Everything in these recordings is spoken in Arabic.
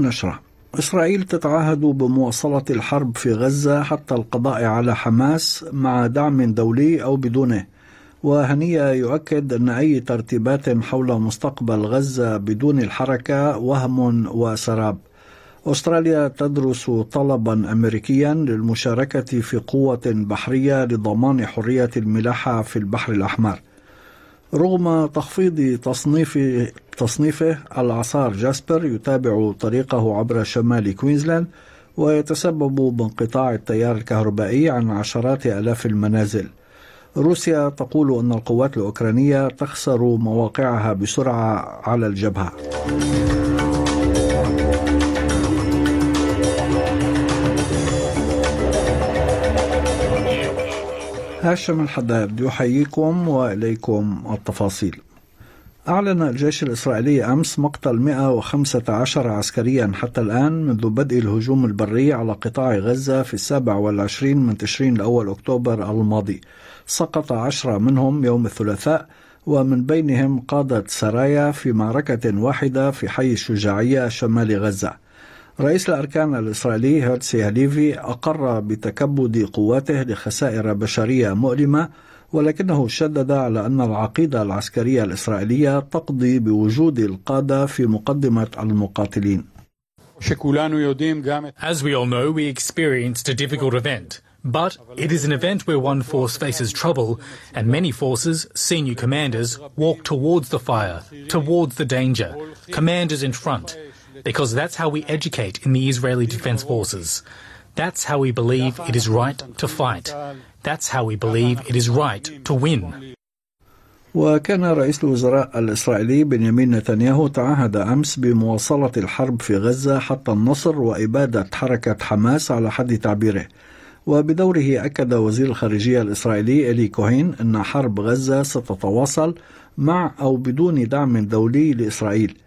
النشرة إسرائيل تتعهد بمواصلة الحرب في غزة حتى القضاء على حماس مع دعم دولي أو بدونه. وهنية يؤكد أن أي ترتيبات حول مستقبل غزة بدون الحركة وهم وسراب. أستراليا تدرس طلبا أمريكيا للمشاركة في قوة بحرية لضمان حرية الملاحة في البحر الأحمر. رغم تخفيض تصنيف تصنيفه العصار جاسبر يتابع طريقه عبر شمال كوينزلاند ويتسبب بانقطاع التيار الكهربائي عن عشرات آلاف المنازل. روسيا تقول أن القوات الأوكرانية تخسر مواقعها بسرعة على الجبهة. هاشم الحداد يحييكم وإليكم التفاصيل. أعلن الجيش الإسرائيلي أمس مقتل 115 عسكريا حتى الآن منذ بدء الهجوم البري على قطاع غزة في السابع والعشرين من تشرين الأول أكتوبر الماضي. سقط عشرة منهم يوم الثلاثاء ومن بينهم قادة سرايا في معركة واحدة في حي الشجاعية شمال غزة. رئيس الأركان الإسرائيلي هيرتسي هليفي أقر بتكبد قواته لخسائر بشرية مؤلمة ولكنه شدد على أن العقيدة العسكرية الإسرائيلية تقضي بوجود القادة في مقدمة المقاتلين. As we all know, we experienced a difficult event. But it is an event where one force faces trouble, and many forces, senior commanders, walk towards the fire, towards the danger, commanders in front, because that's how we educate in the Israeli Defense Forces. That's how we believe it is right to fight. That's how we believe it is right to win. وكان رئيس الوزراء الإسرائيلي بنيامين نتنياهو تعهد أمس بمواصلة الحرب في غزة حتى النصر وإبادة حركة حماس على حد تعبيره وبدوره أكد وزير الخارجية الإسرائيلي إلي كوهين أن حرب غزة ستتواصل مع أو بدون دعم دولي لإسرائيل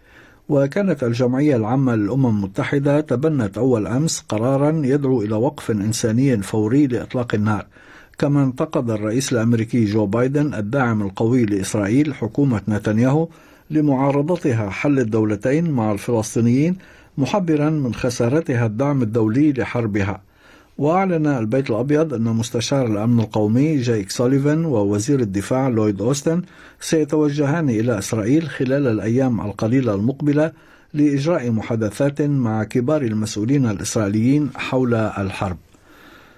وكانت الجمعية العامة للأمم المتحدة تبنت أول أمس قرارا يدعو إلى وقف إنساني فوري لإطلاق النار. كما انتقد الرئيس الأمريكي جو بايدن الداعم القوي لإسرائيل حكومة نتنياهو لمعارضتها حل الدولتين مع الفلسطينيين محذرا من خسارتها الدعم الدولي لحربها. وأعلن البيت الأبيض أن مستشار الأمن القومي جايك سوليفان ووزير الدفاع لويد أوستن سيتوجهان إلى إسرائيل خلال الأيام القليلة المقبلة لإجراء محادثات مع كبار المسؤولين الإسرائيليين حول الحرب.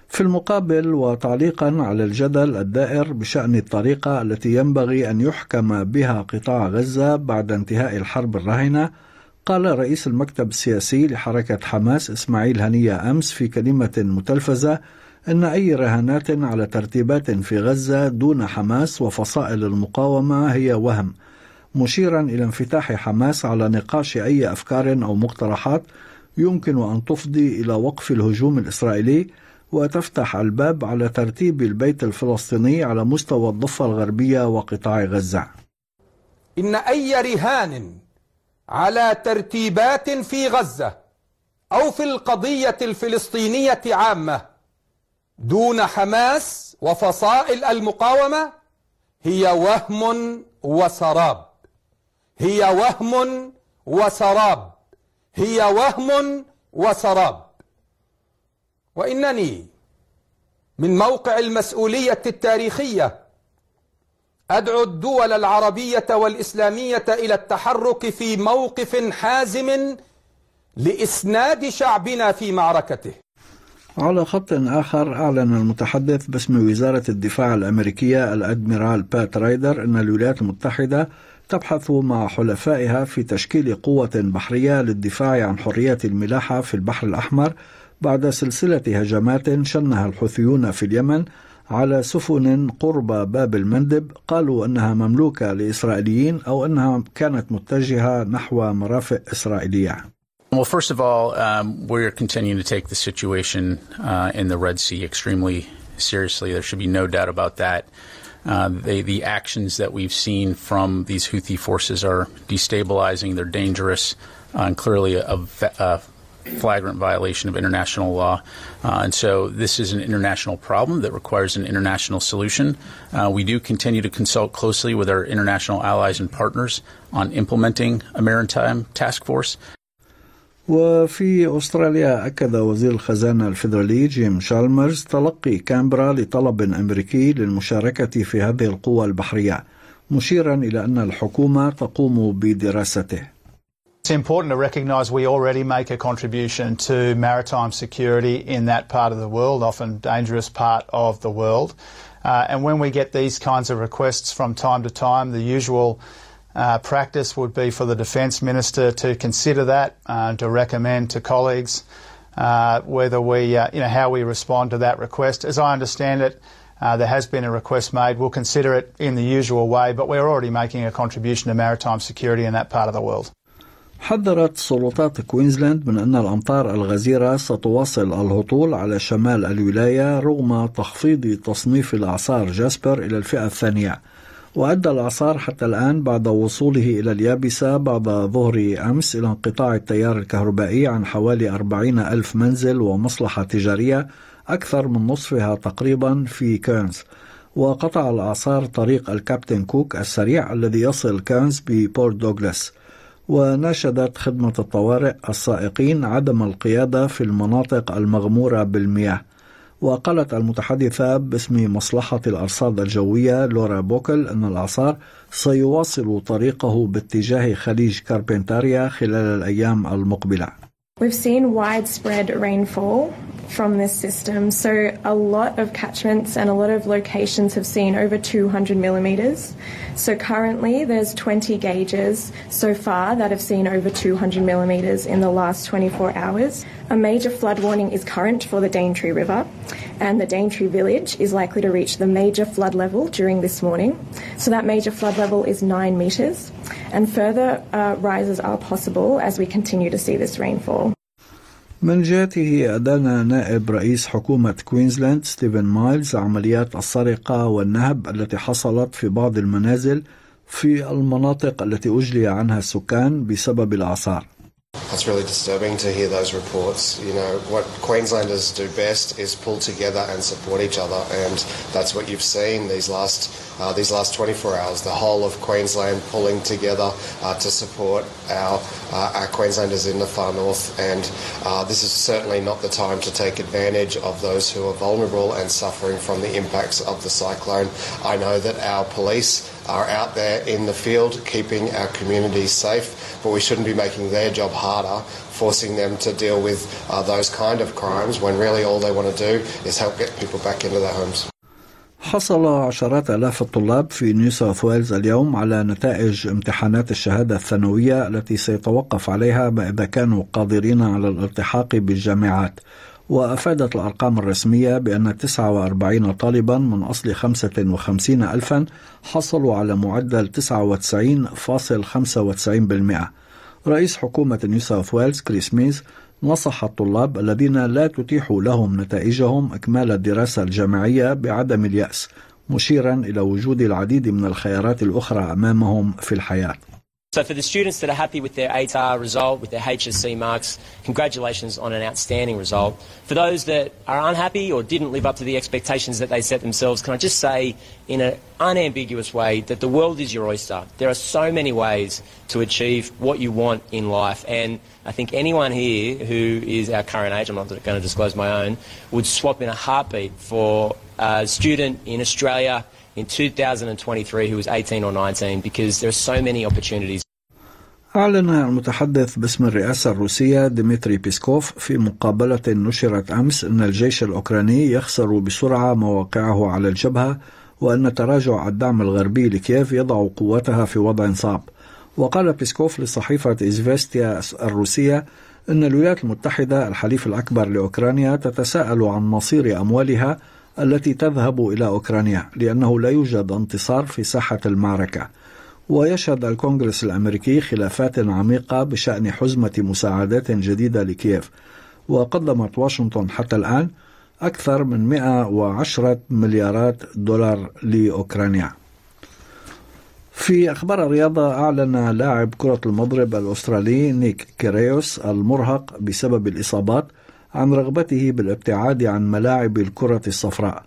في المقابل وتعليقا على الجدل الدائر بشأن الطريقة التي ينبغي أن يحكم بها قطاع غزة بعد انتهاء الحرب الراهنة قال رئيس المكتب السياسي لحركة حماس إسماعيل هنية أمس في كلمة متلفزة أن أي رهانات على ترتيبات في غزة دون حماس وفصائل المقاومة هي وهم. مشيرا إلى انفتاح حماس على نقاش أي أفكار أو مقترحات يمكن أن تفضي إلى وقف الهجوم الإسرائيلي وتفتح الباب على ترتيب البيت الفلسطيني على مستوى الضفة الغربية وقطاع غزة. إن أي رهان على ترتيبات في غزة أو في القضية الفلسطينية عامة دون حماس وفصائل المقاومة هي وهم وسراب. هي وهم وسراب. هي وهم وسراب. وإنني من موقع المسؤولية التاريخية أدعو الدول العربية والإسلامية إلى التحرك في موقف حازم لإسناد شعبنا في معركته. على خط آخر أعلن المتحدث باسم وزارة الدفاع الأمريكية الأدميرال بات رايدر أن الولايات المتحدة تبحث مع حلفائها في تشكيل قوة بحرية للدفاع عن حرية الملاحة في البحر الأحمر بعد سلسلة هجمات شنها الحوثيون في اليمن على سفن قرب باب المندب قالوا أنها مملوكة لإسرائيليين أو أنها كانت متجهة نحو مرافق إسرائيلية Well, first of all, um, we're continuing to take the situation uh, in the Red Sea extremely seriously. There should be no doubt about that. Uh, they, the actions that we've seen from these Houthi forces are destabilizing, they're dangerous, uh, and clearly a, a, flagrant violation of international law. Uh, and so this is an international problem that requires an international solution. Uh, we do continue to consult closely with our international allies and partners on implementing a maritime task force. وفي أستراليا أكد وزير الخزانة الفيدرالي جيم شالمرز تلقي كامبرا لطلب أمريكي للمشاركة في هذه القوى البحرية مشيرا إلى أن الحكومة تقوم بدراسته it's important to recognise we already make a contribution to maritime security in that part of the world, often dangerous part of the world. Uh, and when we get these kinds of requests from time to time, the usual uh, practice would be for the Defence Minister to consider that, uh, to recommend to colleagues uh, whether we, uh, you know, how we respond to that request. As I understand it, uh, there has been a request made. We'll consider it in the usual way, but we're already making a contribution to maritime security in that part of the world. حذرت سلطات كوينزلاند من أن الأمطار الغزيرة ستواصل الهطول على شمال الولاية رغم تخفيض تصنيف الإعصار جاسبر إلى الفئة الثانية. وأدى الإعصار حتى الآن بعد وصوله إلى اليابسة بعد ظهر أمس إلى انقطاع التيار الكهربائي عن حوالي 40 ألف منزل ومصلحة تجارية أكثر من نصفها تقريبا في كيرنز. وقطع الإعصار طريق الكابتن كوك السريع الذي يصل كيرنز ببورت دوغلاس. وناشدت خدمة الطوارئ السائقين عدم القيادة في المناطق المغمورة بالمياه. وقالت المتحدثة باسم مصلحة الأرصاد الجوية لورا بوكل أن الإعصار سيواصل طريقه باتجاه خليج كاربنتاريا خلال الأيام المقبلة. We've seen widespread rainfall from this system, so a lot of catchments and a lot of locations have seen over 200 millimetres. So currently there's 20 gauges so far that have seen over 200 millimetres in the last 24 hours. A major flood warning is current for the Daintree River, and the Daintree village is likely to reach the major flood level during this morning. So that major flood level is 9 metres, and further uh, rises are possible as we continue to see this rainfall. من جهته أدان نائب رئيس حكومة كوينزلاند ستيفن مايلز عمليات السرقة والنهب التي حصلت في بعض المنازل في المناطق التي أجلي عنها السكان بسبب الأعصار. It's really disturbing to hear those reports. You know, what Queenslanders do best is pull together and support each other, and that's what you've seen these last uh, these last 24 hours. The whole of Queensland pulling together uh, to support our uh, our Queenslanders in the far north, and uh, this is certainly not the time to take advantage of those who are vulnerable and suffering from the impacts of the cyclone. I know that our police are out there in the field keeping our communities safe, but we shouldn't be making their job harder, forcing them to deal with uh, those kind of crimes when really all they want to do is help get people back into their homes. حصل عشرات آلاف الطلاب في نيو ساوث ويلز اليوم على نتائج امتحانات الشهادة الثانوية التي سيتوقف عليها ما إذا كانوا قادرين على الالتحاق بالجامعات وأفادت الأرقام الرسمية بأن 49 طالبا من أصل 55 ألفا حصلوا على معدل 99.95% رئيس حكومة نيو ساوث ويلز كريس مينز نصح الطلاب الذين لا تتيح لهم نتائجهم إكمال الدراسة الجامعية بعدم اليأس مشيرا إلى وجود العديد من الخيارات الأخرى أمامهم في الحياة. So for the students that are happy with their ATAR result, with their HSC marks, congratulations on an outstanding result. For those that are unhappy or didn't live up to the expectations that they set themselves, can I just say in an unambiguous way that the world is your oyster. There are so many ways to achieve what you want in life and I think anyone here who is our current age, I'm not going to disclose my own, would swap in a heartbeat for a student in Australia in 2023 who was 18 or 19 because there are so many opportunities. أعلن المتحدث باسم الرئاسة الروسية ديمتري بيسكوف في مقابلة نشرت أمس أن الجيش الأوكراني يخسر بسرعة مواقعه على الجبهة وأن تراجع الدعم الغربي لكييف يضع قوتها في وضع صعب. وقال بيسكوف لصحيفة إزفيستيا الروسية أن الولايات المتحدة الحليف الأكبر لأوكرانيا تتساءل عن مصير أموالها التي تذهب إلى أوكرانيا لأنه لا يوجد انتصار في ساحة المعركة. ويشهد الكونغرس الأمريكي خلافات عميقة بشأن حزمة مساعدات جديدة لكييف. وقدمت واشنطن حتى الآن أكثر من 110 مليارات دولار لأوكرانيا. في أخبار الرياضة أعلن لاعب كرة المضرب الأسترالي نيك كيريوس المرهق بسبب الإصابات عن رغبته بالابتعاد عن ملاعب الكرة الصفراء.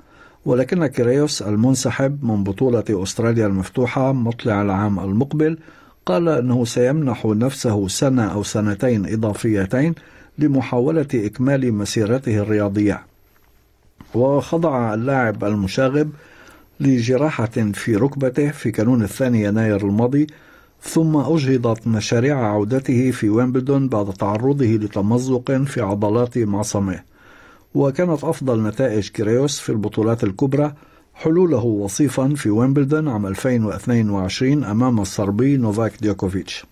ولكن كيريوس المنسحب من بطولة أستراليا المفتوحة مطلع العام المقبل قال أنه سيمنح نفسه سنة أو سنتين إضافيتين لمحاولة إكمال مسيرته الرياضية. وخضع اللاعب المشاغب لجراحة في ركبته في كانون الثاني يناير الماضي ثم أجهضت مشاريع عودته في ويمبلدون بعد تعرضه لتمزق في عضلات معصمه. وكانت أفضل نتائج كيريوس في البطولات الكبرى حلوله وصيفا في ويمبلدون عام 2022 أمام الصربي نوفاك ديوكوفيتش.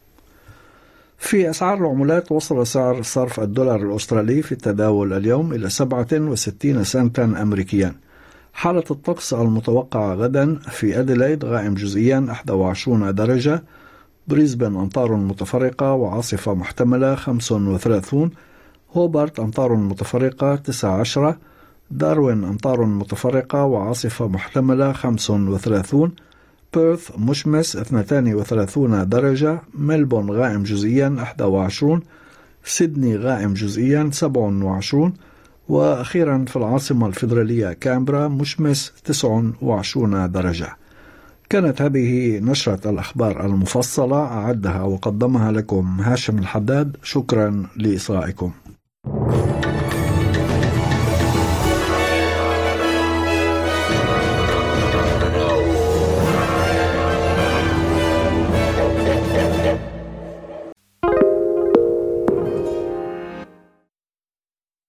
في أسعار العملات وصل سعر صرف الدولار الأسترالي في التداول اليوم إلى 67 سنتا أمريكيا. حالة الطقس المتوقعة غدا في أديلايد غائم جزئيا 21 درجة. بريسبن أمطار متفرقة وعاصفة محتملة 35 هوبارت أمطار متفرقة 19 داروين أمطار متفرقة وعاصفة محتملة 35 بيرث مشمس 32 درجة. ملبون غائم جزئيا 21 سيدني غائم جزئيا 27 وأخيرا في العاصمة الفيدرالية كامبرا مشمس 29 درجة. كانت هذه نشرة الأخبار المفصلة. أعدها وقدمها لكم هاشم الحداد. شكرا لإصغائكم.